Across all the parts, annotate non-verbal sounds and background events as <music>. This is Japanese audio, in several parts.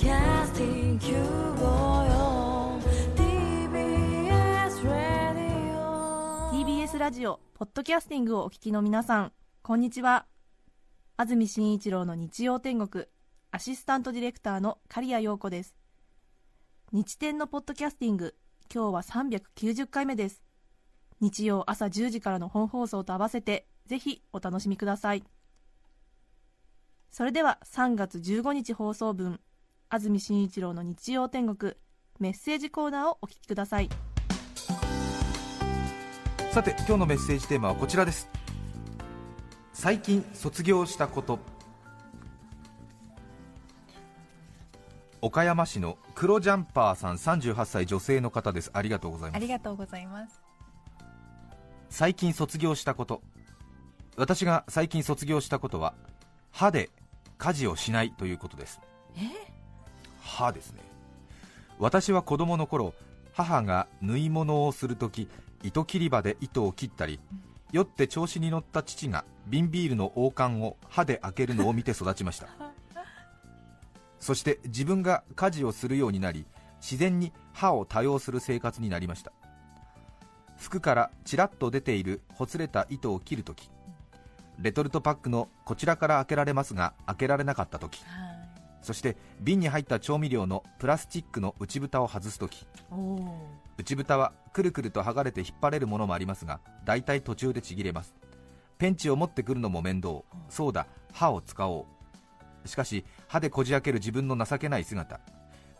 TBS Radio TBS ラジオポッドキャスティングをお聞きの皆さんこんにちは。安住紳一郎の日曜天国アシスタントディレクターの刈谷陽子です。日天のポッドキャスティング今日は390回目です。日曜朝10時からの本放送と合わせてぜひお楽しみください。それでは3月15日放送分安住紳一郎の日曜天国メッセージコーナーをお聞きください。さて今日のメッセージテーマはこちらです。最近卒業したこと。岡山市の黒ジャンパーさん38歳女性の方です。ありがとうございます。ありがとうございます。最近卒業したこと。私が最近卒業したことは歯で家事をしないということです歯ですね。私は子供の頃母が縫い物をするとき糸切り刃で糸を切ったり酔って調子に乗った父が瓶ビールの王冠を歯で開けるのを見て育ちました。<laughs> そして自分が家事をするようになり自然に歯を多用する生活になりました。服からちらっと出ているほつれた糸を切るときレトルトパックのこちらから開けられますが開けられなかったときそして瓶に入った調味料のプラスチックの内蓋を外すとき内蓋はくるくると剥がれて引っ張れるものもありますが大体途中でちぎれます。ペンチを持ってくるのも面倒。そうだ。歯を使おう。しかし歯でこじ開ける自分の情けない姿。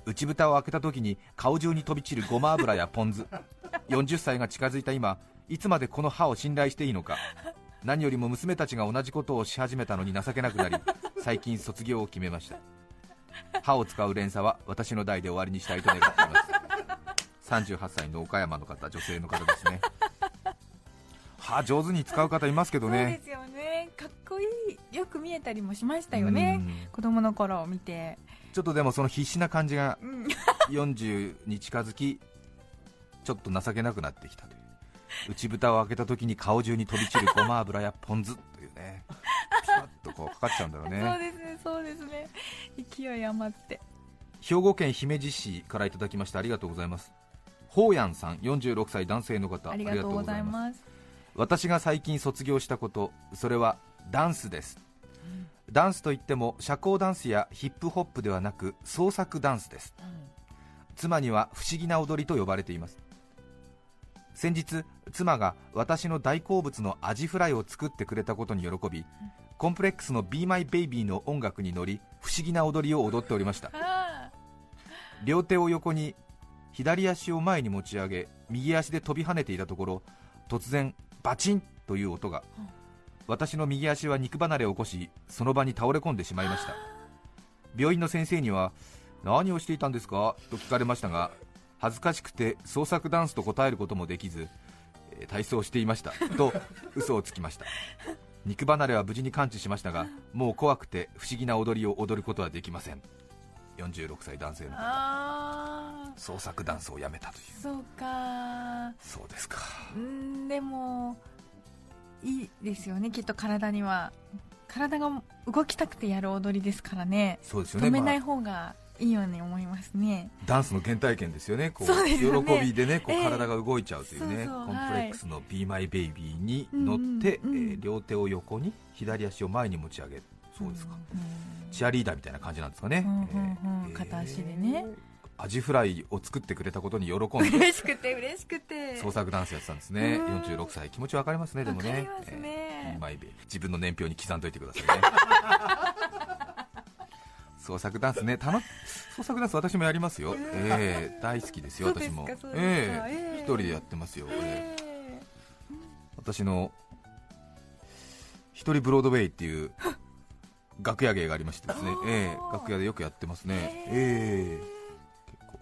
内蓋を開けた時に顔中に飛び散るごま油やポン酢。<laughs> 40歳が近づいた今いつまでこの歯を信頼していいのか。何よりも娘たちが同じことをし始めたのに情けなくなり最近卒業を決めました歯を使う連鎖は私の代で終わりにしたいと願っています38歳の岡山の方女性の方ですね歯上手に使う方いますけどそうでねすよね。かっこいい。よく見えたりもしましたよね。子供の頃を見て。ちょっとでもその必死な感じがうん。40に近づきちょっと情けなくなってきたという内蓋を開けた時に顔中に飛び散るごま油やポン酢というねピタッとこうかかっちゃうんだろう <laughs> そうねですね、そうですね。勢い余って。兵庫県姫路市からいただきましてありがとうございます。ほうやんさん46歳男性の方ありがとうございます。私が最近卒業したことそれはダンスです、ダンスといっても社交ダンスやヒップホップではなく創作ダンスです。妻には不思議な踊りと呼ばれています先日妻が私の大好物のアジフライを作ってくれたことに喜びコンプレックスの Be My Baby の音楽に乗り不思議な踊りを踊っておりました。あ。両手を横に左足を前に持ち上げ右足で飛び跳ねていたところ突然バチン！という音が。私の右足は肉離れを起こしその場に倒れ込んでしまいました。病院の先生には何をしていたんですか？と聞かれましたが恥ずかしくて創作ダンスと答えることもできず、えー体操をしていました。と <laughs> 嘘をつきました。肉離れは無事に完治しましたがもう怖くて不思議な踊りを踊ることはできません。46歳男性の創作ダンスをやめたという。ー、そうか。そうですか。うん、でも、いいですよね、きっと体には。体が動きたくてやる踊りですからね。そうですよね、止めないまあ方がいいように思いますね。ダンスの原体験ですよね。こうそうですよね。喜びでねこうええ。体が動いちゃうというね、そうそうコンプレックスの Be My Baby に乗って、うんえー両手を横に左足を前に持ち上げそうですか、うんチアリーダーみたいな感じなんですかね、うんうんうん。えー片足でね。アジフライを作ってくれたことに喜んで。嬉しくて嬉しくて。創作ダンスやってたんですね。うん。46歳。気持ちわかりますねでもね。ね。えー自分の年表に刻んどいてくださいね創作ダンスね。楽創作ダンス私もやりますよ、えー大好きですよ私も。ええええ。一人でやってますよ、えええ。私の一人ブロードウェイっていう楽屋芸がありましてですね、ええ楽屋でよくやってますね、ええ。結構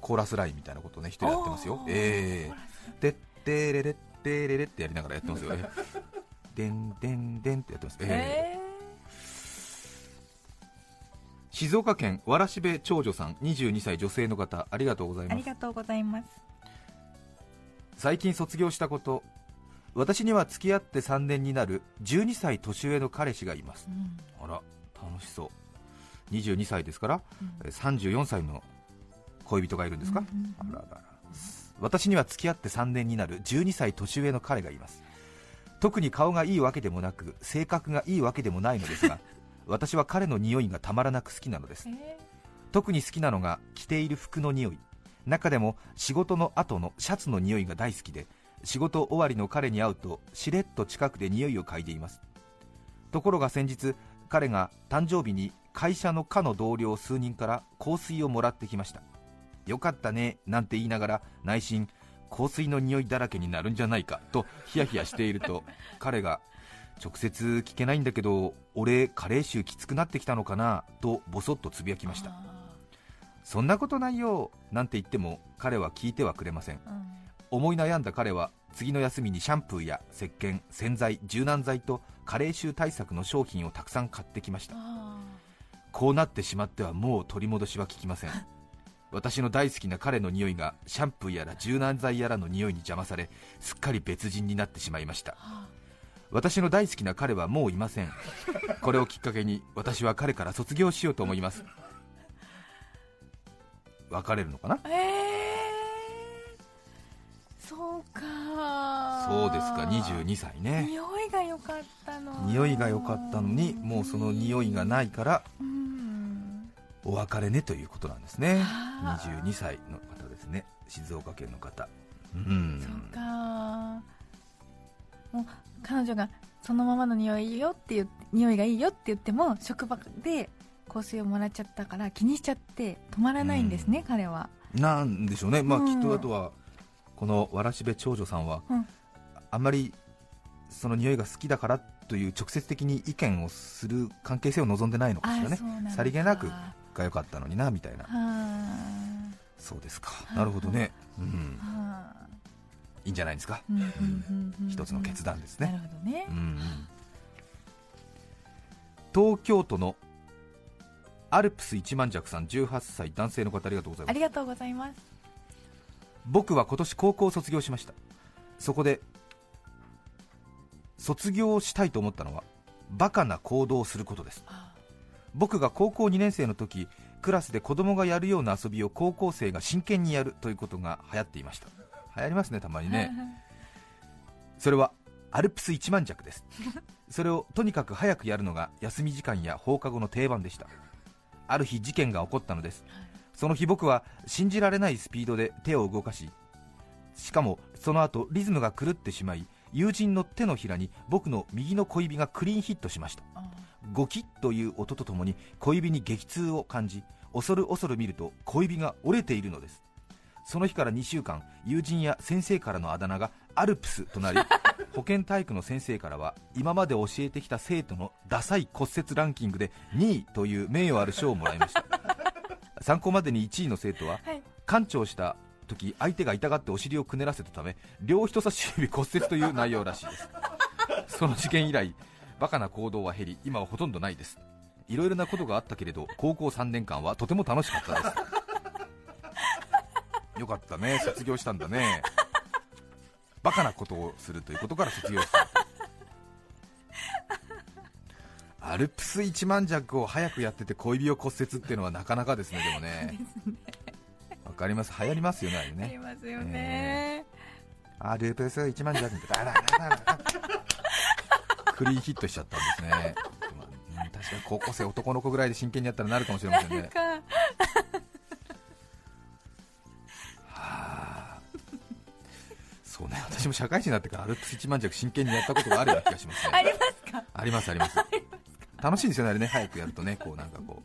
コーラスラインみたいなことをね一人やってますよ、ええ。でってれれってれれってやりながらやってますよ、え <laughs> えでんでんでんってやってます、ーえ。え静岡県わらしべ長女さん22歳女性の方ありがとうございます。ーありがとうございます。最近卒業したこと私には付き合って3年になる12歳年上の彼氏がいます。あら楽しそう。22歳ですから、えー34歳の恋人がいるんですか、うんうんうん。あららら。私には付き合って3年になる12歳年上の彼がいます。特に顔がいいわけでもなく性格がいいわけでもないのですが私は彼の匂いがたまらなく好きなのです。え。特に好きなのが着ている服の匂い。中でも仕事の後のシャツの匂いが大好きで仕事終わりの彼に会うとしれっと近くで匂いを嗅いでいます。ところが先日彼が誕生日に会社の課の同僚数人から香水をもらってきました。よかったねなんて言いながら内心香水の匂いだらけになるんじゃないかとヒヤヒヤしていると彼が直接聞けないんだけど俺加齢臭きつくなってきたのかなとボソッとつぶやきました。あそんなことないよなんて言っても彼は聞いてはくれません。ーうん。思い悩んだ彼は次の休みにシャンプーや石鹸洗剤柔軟剤と加齢臭対策の商品をたくさん買ってきました。あこうなってしまってはもう取り戻しは効きません。<laughs> 私の大好きな彼の匂いがシャンプーやら柔軟剤やらの匂いに邪魔されすっかり別人になってしまいました。ー。あ私の大好きな彼はもういません。これをきっかけに私は彼から卒業しようと思います。別れるのかな？ーえー。そうか。そうですか。22歳ね。匂いが良かったの。匂いが良かったのにもうその匂いがないからうん。お別れねということなんですね。あー22歳の方ですね。静岡県の方。うん。そうか。もう彼女がそのままの匂いよっていう匂いがいいよって言っても職場で香水をもらっちゃったから気にしちゃって止まらないんですね、彼は。なんでしょうね。まあうん。きっとあとはこのわらしべ長女さんはうん。あんまりその匂いが好きだからという直接的に意見をする関係性を望んでないのかしらね。さりげなくが良かったのになみたいな。はそうですか。あ。なるほどね。うんいいんじゃないですか？一つの決断ですね。東京都のアルプス一万尺さん18歳男性の方ありがとうございます。ありがとうございます。僕は今年高校を卒業しました。そこで卒業したいと思ったのはバカな行動をすることです。あ僕が高校2年生の時クラスで子供がやるような遊びを高校生が真剣にやるということが流行っていました流行りますねたまにね。それはアルプス一万尺です。<laughs> それをとにかく早くやるのが休み時間や放課後の定番でした。ある日事件が起こったのです。その日僕は信じられないスピードで手を動かししかもその後リズムが狂ってしまい友人の手のひらに僕の右の小指がクリーンヒットしました。あゴキッという音とともに小指に激痛を感じ恐る恐る見ると小指が折れているのですその日から2週間友人や先生からのあだ名がアルプスとなり <laughs> 保健体育の先生からは今まで教えてきた生徒のダサい骨折ランキングで2位という名誉ある賞をもらいました。<laughs> 参考までに1位の生徒ははい。館長した時相手が痛がってお尻をくねらせたため両人差し指骨折という内容らしいです。その事件以来バカな行動は減り今はほとんどないです。いろいろなことがあったけれど高校3年間はとても楽しかったですよかったね。卒業したんだね。バカなことをするということから卒業した。アルプス一万弱を早くやってて小指を骨折っていうのはなかなかですねでもね。わかります。流行りますよねあれありねますよね、アルプス一万弱って。ダラダラダラクリーンヒットしちゃったんですね、確かに高校生男の子ぐらいで真剣にやったらなるかもしれませんね私も社会人になってからアルプス一万弱真剣にやったことがあるような気がしますね。ありますか？ありますあります。楽しいんですよねあれね。早くやるとねこうなんかこ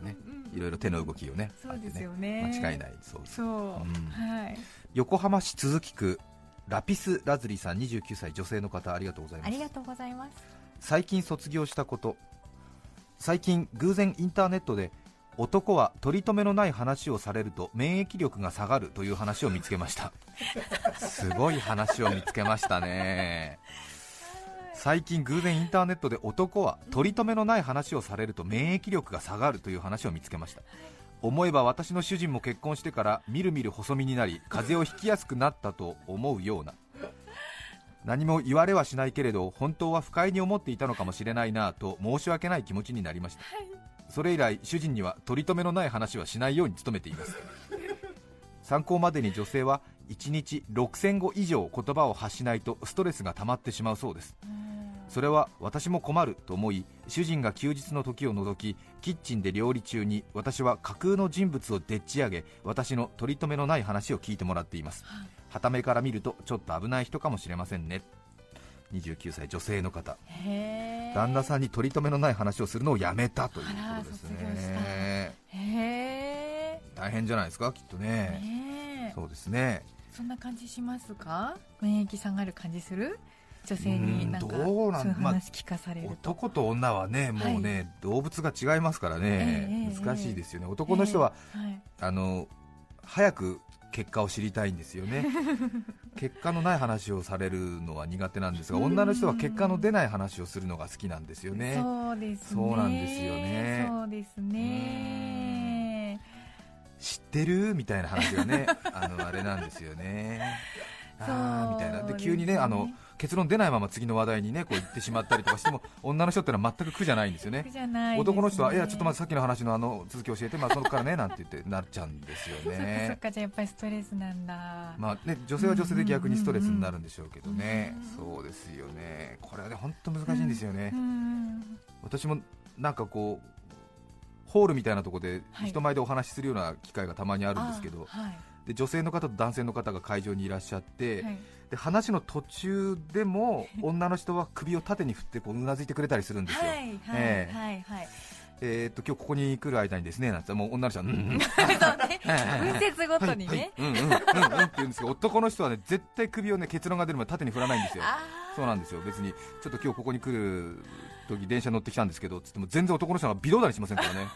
うねいろいろ手の動きをねそうですよね。あって間違いない。そうそう、はい。横浜市都筑区ラピスラズリさん29歳女性の方ありがとうございます。ありがとうございます。最近卒業したこと最近偶然インターネットで男は取り留めのない話をされると免疫力が下がるという話を見つけました。<laughs> すごい話を見つけましたね。最近偶然インターネットで男は取り留めのない話をされると免疫力が下がるという話を見つけました。思えば私の主人も結婚してからみるみる細身になり風邪をひきやすくなったと思うような。何も言われはしないけれど本当は不快に思っていたのかもしれないなと申し訳ない気持ちになりましたそれ以来主人には取り留めのない話はしないように努めています。<laughs> 参考までに女性は1日6000語以上言葉を発しないとストレスが溜まってしまうそうです。それは私も困ると思い主人が休日の時を除きキッチンで料理中に私は架空の人物をでっち上げ私の取り留めのない話を聞いてもらっています。傍目から見るとちょっと危ない人かもしれませんね。29歳女性の方。へー旦那さんに取り留めのない話をするのをやめたということですね。へ大変じゃないですかきっとえね。ねえ。そうですね。そんな感じしますか？免疫下がる感じする？女性になんかうんどうなんそういうまあ話聞かされると、男と女はねもうね、動物が違いますからね、ええ。難しいですよね。男の人は、ええはい。あの早く結果を知りたいんですよね。<laughs> 結果のない話をされるのは苦手なんですがうん女の人は結果の出ない話をするのが好きなんですよね。そうですね。そうなんですよね。そうですね。知ってる？みたいな話がねあのあれなんですよねあーみたいな。で急にねあの結論出ないまま次の話題にねこう言ってしまったりとかしても <laughs> 女の人ってのは全く苦じゃないんですよね。ね。男の人は、いや、ちょっとまずさっきの話のあの続き教えて、まあ、そこからねなんて言ってなっちゃうんですよそっかそっね。かじゃあやっぱりストレスなんだ、まあね、女性は女性で逆にストレスになるんでしょうけどね。うん、そうですよね、これはね本当難しいんですよね。う、ん。私もなんかこう、ホールみたいなところではい。人前でお話しするような機会がたまにあるんですけど、あはいで女性の方と男性の方が会場にいらっしゃって、はい。で話の途中でも <laughs> 女の人は首を縦に振ってこううなずいてくれたりするんですよ。はいはいええ。はいはい。えーっと今日ここに来る間にですねなんてもう女の人は、うんうん。<laughs> そう <laughs> ごとにはいね、はい、うんうんうんうんって言うんですけど男の人はね絶対首をね結論が出るまで縦に振らないんですよ。あそうなんですよ。別にちょっと今日ここに来る時電車乗ってきたんですけどつっても全然男の人が微動だにしませんからね。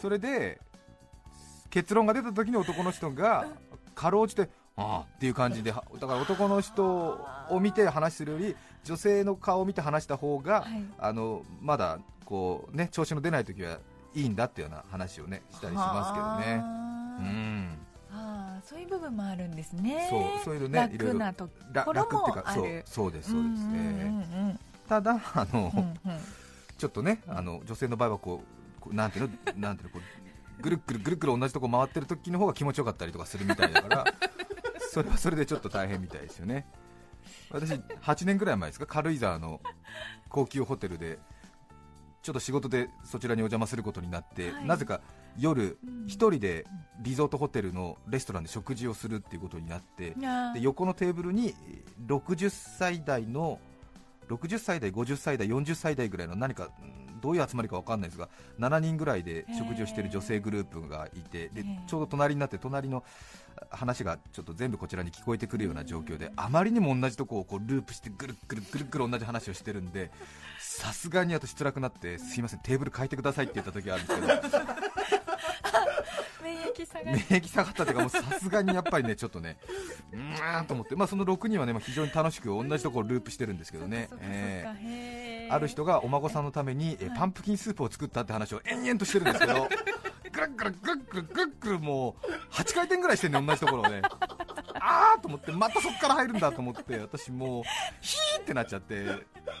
それで結論が出た時に男の人がかろうじてああっていう感じではだから男の人を見て話するより女性の顔を見て話した方が、はい。あのまだこうね調子の出ない時はいいんだっていうような話をねしたりしますけどね。うねん。あーそういう部分もあるんですね。そうそういうのねいろいろ楽なとらころ楽っていうもかそうあるそうですそうですね、ただあの、うんうんうん。ちょっとねあの女性の場合はこうこうなんていうのなんていうのこうぐるっぐるぐるぐる同じとこ回ってる時の方が気持ちよかったりとかするみたいだからそれはそれでちょっと大変みたいですよね。私8年ぐらい前ですか？軽井沢の高級ホテルでちょっと仕事でそちらにお邪魔することになって、はい。なぜか夜うん。一人でリゾートホテルのレストランで食事をするっていうことになってで横のテーブルに60歳代の60歳代、50歳代、40歳代ぐらいの何かうんどういう集まりか分かんないですが7人ぐらいで食事をしている女性グループがいてでちょうど隣になって隣の話がちょっと全部こちらに聞こえてくるような状況であまりにも同じとこをこうループしてぐるっぐるぐるっぐる同じ話をしてるんでさすがに私辛くなってすいませんテーブル変えてくださいって言った時があるんですけど。<laughs> 免疫下が免疫下がったというかもうさすがにやっぱりねちょっとねうーんと思って。まあその6人はねまあ非常に楽しく同じところをループしてるんですけどね。そっかそっかえーある人がお孫さんのために、パンプキンスープを作ったって話を延々としてるんですけど、ぐるっぐるぐるぐるぐるぐるもう8回転ぐらいしてんね同じところをね、あーと思って、またそこから入るんだと思って、私もう、ヒーってなっちゃって、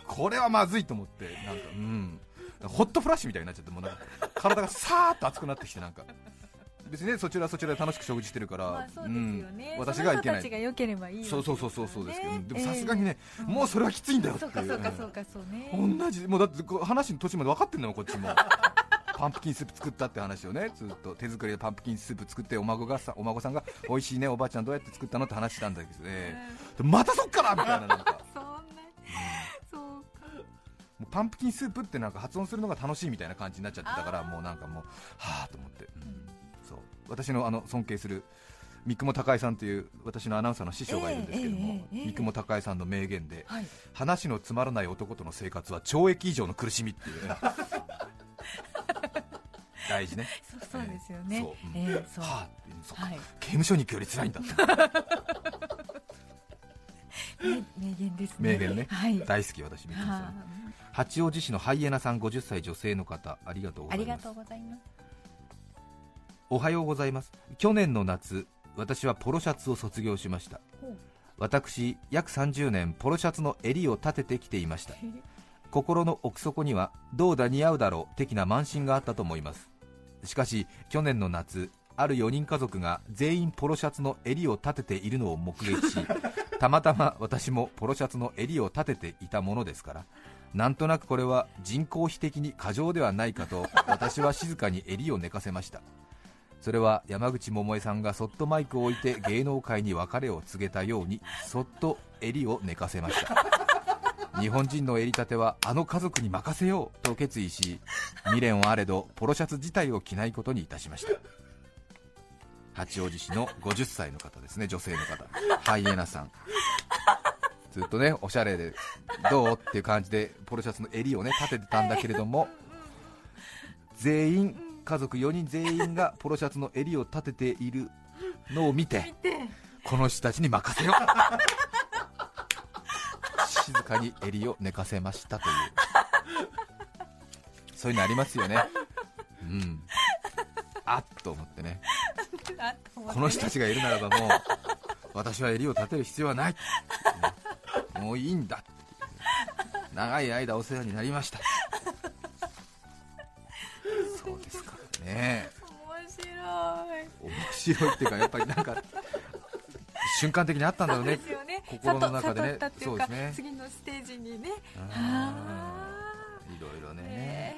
これはまずいと思って、なんか、うん、ホットフラッシュみたいになっちゃって、もうなんか体がさーっと熱くなってきて、なんか。別にね、そちらはそちらで楽しく食事してるから、まあそうですよね、うん、私がいけない。その人たちが良ければいいわけそうそうそうそうそうですけど、ねでもさすがにね、えーもうそれはきついんだよっていう。そうかそうかそうかそうね。同じもうだってこう話の途中まで分かってんのよこっちも。<laughs> パンプキンスープ作ったって話をねずっと手作りでパンプキンスープ作ってお孫がさお孫さんが美味しいねおばあちゃんどうやって作ったのって話したんだけどね。でまたそっからみたいななんか。<laughs> そんな。そうもうパンプキンスープってなんか発音するのが楽しいみたいな感じになっちゃってたからもうなんかもうはあと思って、うん私のあの尊敬する三雲孝恵さんという私のアナウンサーの師匠がいるんですけども、ええええええ。三雲孝恵さんの名言で、はい。話のつまらない男との生活は懲役以上の苦しみっていうね。<laughs> 大事ね。そうそうですよね。そう。うんええそう。はあそっかはい。刑務所に行くより辛いんだって。<laughs> ね名言ですね。名言ね。はい。大好き私三雲さはん八王子市のハイエナさん50歳女性の方ありがとうございますおはようございます。去年の夏私はポロシャツを卒業しました。私約30年ポロシャツの襟を立ててきていました。心の奥底にはどうだ似合うだろう的な慢心があったと思います。しかし去年の夏ある4人家族が全員ポロシャツの襟を立てているのを目撃し <laughs> たまたま私もポロシャツの襟を立てていたものですからなんとなくこれは人工費的に過剰ではないかと私は静かに襟を寝かせましたそれは山口百恵さんがそっとマイクを置いて芸能界に別れを告げたようにそっと襟を寝かせました。<laughs> 日本人の襟立てはあの家族に任せようと決意し未練はあれどポロシャツ自体を着ないことにいたしました。八王子市の50歳の方ですね女性の方。ハイエナさん。ずっとねおしゃれでどうっていう感じでポロシャツの襟をね立ててたんだけれども全員家族4人全員がポロシャツの襟を立てているのを見て。この人たちに任せよう。<laughs> 静かに襟を寝かせましたという。そういうのありますよね。うん。あっと思ってね。この人たちがいるならばもう私は襟を立てる必要はない、もういいんだ。長い間お世話になりました白いっていうかやっぱりなんか瞬間的にあったんだろうねですよね。心の中でね。そうですね。次のステージにね。いろいろね、え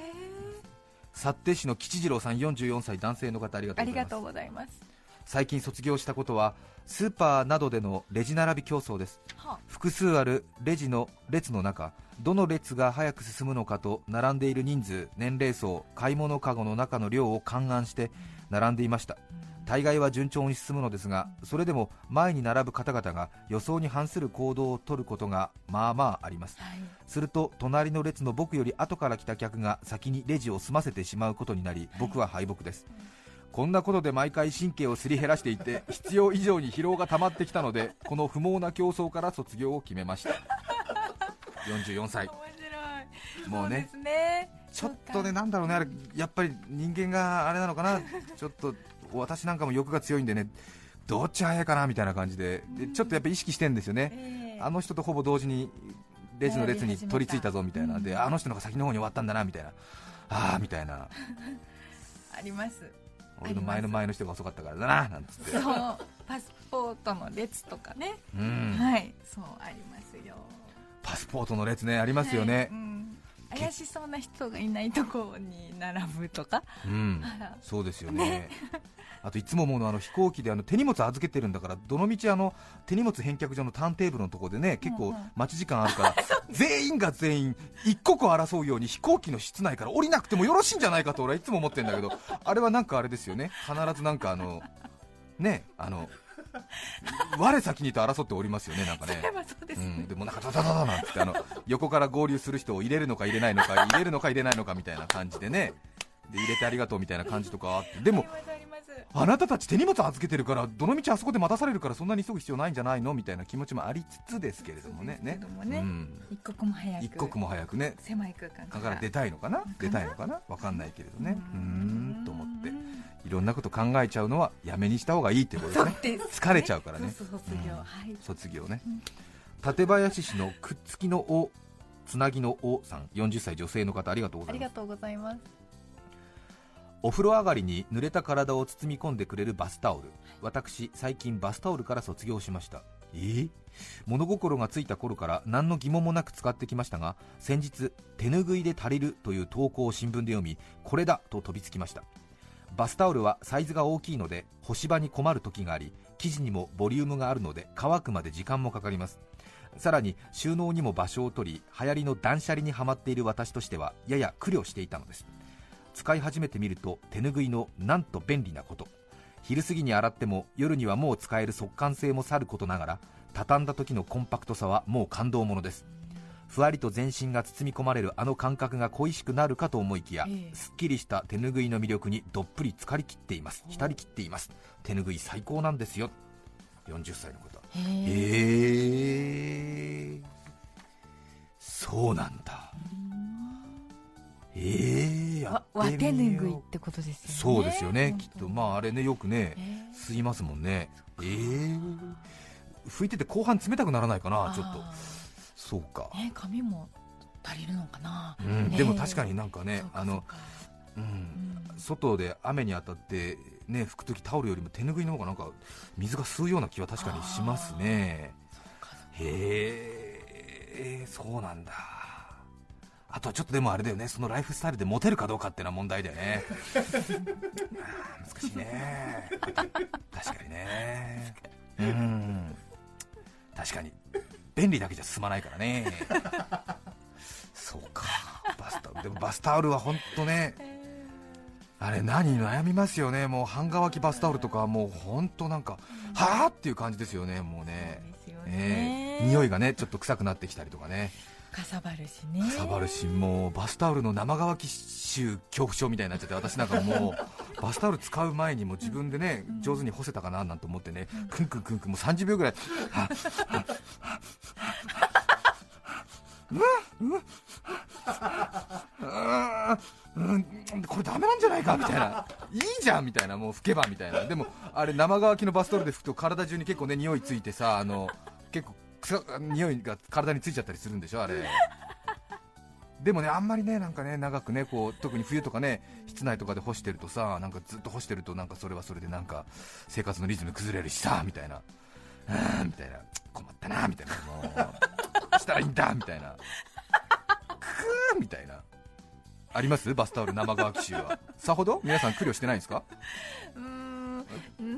幸手市の吉次郎さん44歳男性の方ありがとうございます。ございます。最近卒業したことはスーパーなどでのレジ並び競争です。は複数あるレジの列の中どの列が早く進むのかと並んでいる人数年齢層買い物かごの中の量を勘案して並んでいました大概は順調に進むのですがそれでも前に並ぶ方々が予想に反する行動を取ることがまあまああります。はい。すると隣の列の僕より後から来た客が先にレジを済ませてしまうことになり僕は敗北です、こんなことで毎回神経をすり減らしていて <laughs> 必要以上に疲労が溜まってきたのでこの不毛な競争から卒業を決めました。44歳。面白い。もうねね。ちょっとねなんだろうねあれやっぱり人間があれなのかな。ちょっと私なんかも欲が強いんでねどっち早いかなみたいな感じで。でちょっとやっぱ意識してるんですよね、ええ。あの人とほぼ同時にレジの列に取り付いたぞみたいな、うん。であの人の方が先の方に終わったんだなみたいな、ああみたいな、あります。俺の前の前の人が遅かったからだななんつって、そうパスポートの列とかね、うん、はい。そうありますよ。パスポートの列ね、ありますよね。はい、うん怪しそうな人がいないとこに並ぶとか？うん。そうですよね。<laughs> あといつも思うのはあの飛行機であの手荷物預けてるんだからどのみちあの手荷物返却所のターンテーブルのところでね結構うん。うん待ち時間あるから <laughs> 全員が全員一刻を争うように飛行機の室内から降りなくてもよろしいんじゃないかと俺はいつも思ってるんだけどあれはなんかあれですよね。必ずなんかあのねあの <laughs> 我先にと争っておりますよねなんかね。うですね、うん、でもなんかダダダダなんてあの横から合流する人を入れるのか入れないのか <laughs> 入れるのか入れないのかみたいな感じでね。で入れてありがとうみたいな感じとかあってでもあなたたち手荷物預けてるからどの道あそこで待たされるからそんなに急ぐ必要ないんじゃないのみたいな気持ちもありつつですけれどもね。そうですけどもねうん、一刻も早く。一刻も早くね。狭い空間だから出たいのかな？出たいのかな？わかんないけれどね。うーん。と思いろんなこと考えちゃうのはやめにした方がいいってことですね。疲れちゃうからね。卒業、ね、うん。館林市のくっつきのおつなぎのおさん。40歳女性の方ありがとうございます。ありがとうございます。お風呂上がりに濡れた体を包み込んでくれるバスタオル。私最近バスタオルから卒業しました。え？ー物心がついた頃から何の疑問もなく使ってきましたが先日手ぬぐいで足りるという投稿を新聞で読みこれだと飛びつきましたバスタオルはサイズが大きいので干し場に困る時があり生地にもボリュームがあるので乾くまで時間もかかります。さらに収納にも場所を取り流行りの断捨離にはまっている私としてはやや苦慮していたのです。使い始めてみると手ぬぐいのなんと便利なこと。昼過ぎに洗っても夜にはもう使える速乾性もさることながら畳んだ時のコンパクトさはもう感動ものです。ふわりと全身が包み込まれるあの感覚が恋しくなるかと思いきや、ええ。すっきりした手ぬぐいの魅力にどっぷり浸かりきっています。浸りきっています。手ぬぐい最高なんですよ。40歳の方へえ。ー、そうなんだ。えー、やわ手ぬぐいってことですよね。そうですよね。きっと。まああれねよくねえ。ー吸いますもんね。え。ー、拭いてて後半冷たくならないかなちょっと。あそうか。ーね髪も足りるのかな、うん。ね。でも確かになんかねあのそうん。うん。外で雨に当たってね拭くときタオルよりも手拭いの方がなんか水が吸うような気は確かにしますね。へえそうなんだ。あとはちょっとでもあれだよね。そのライフスタイルでモテるかどうかっていうのは問題だよね。難しいね。<laughs> 確かにね。うん。確かに便利だけじゃ済まないからね。そうか。バスタオル。でもバスタオルは本当ねあれ何悩みますよね。もう半乾きバスタオルとかはもう本当なんかはあっていう感じですよねもうね。そうね。え匂いがねちょっと臭くなってきたりとかね。かさばるしね。かさばるしもうバスタオルの生乾き臭恐怖症みたいになっちゃって私なんかもうバスタオル使う前にも自分でね上手に干せたかななんて思ってねクンクンクンクンもう30秒ぐらいはっはっはっうんうんこれダメなんじゃないかみたいないいじゃんみたいなもう拭けばみたいなでもあれ生乾きのバスタオルで拭くと体中に結構ね匂いついてさあの結構臭匂いが体についちゃったりするんでしょあれでもねあんまりねなんかね長くねこう特に冬とかね室内とかで干してるとさなんかずっと干してるとなんかそれはそれでなんか生活のリズム崩れるしさみたいなうーんみたいな困ったなみたいなもうしたらいいんだ？みたいな。くーみたいな。あります？バスタオル生乾き臭は。さほど？皆さん苦慮してないんですか？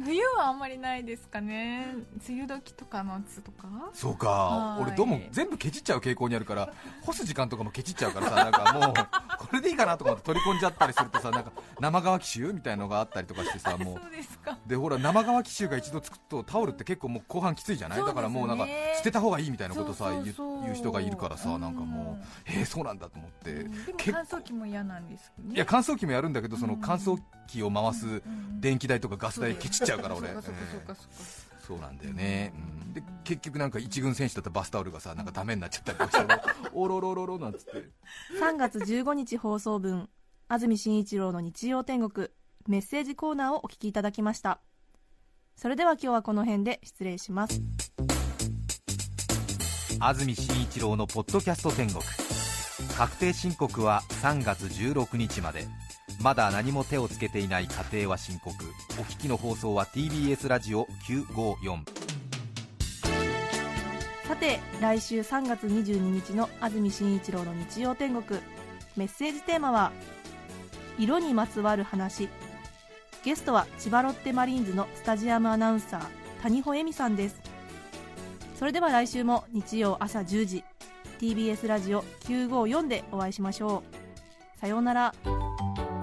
冬はあんまりないですかね。梅雨時とか夏とか？そうか。はい。俺どうも全部ケチっちゃう傾向にあるから干す時間とかもケチっちゃうからさなんかもう <laughs> これでいいかなとか思って取り込んじゃったりするとさなんか生乾き臭みたいのがあったりとかしてさもう。そうですか。でほら生乾き臭が一度つくとタオルって結構もう後半きついじゃない、だからもうなんか捨てた方がいいみたいなことさ言そう人がいるからさうん。なんかもうえー、そうなんだと思って、うん。でも結乾燥機も嫌なんですいや乾燥機もやるんだけどそのうん乾燥機を回すうん電気代とかガス代そうケチっちゃうから俺。そうなんだよね、うん。で結局なんか一軍選手だったバスタオルがさなんかダメになっちゃったりとかして <laughs> おろろろろなんつって。3月15日放送分安住紳一郎の日曜天国メッセージコーナーをお聞きいただきました。それでは今日はこの辺で失礼します。安住紳一郎のポッドキャスト天国。確定申告は3月16日までまだ何も手をつけていない家庭は申告お聞きの放送は TBS ラジオ954さて来週3月22日の安住紳一郎の日曜天国。メッセージテーマは「色にまつわる話」ゲストは千葉ロッテマリーンズのスタジアムアナウンサー谷保恵美さんです。それでは来週も日曜朝10時 TBS ラジオ954でお会いしましょう。さようなら。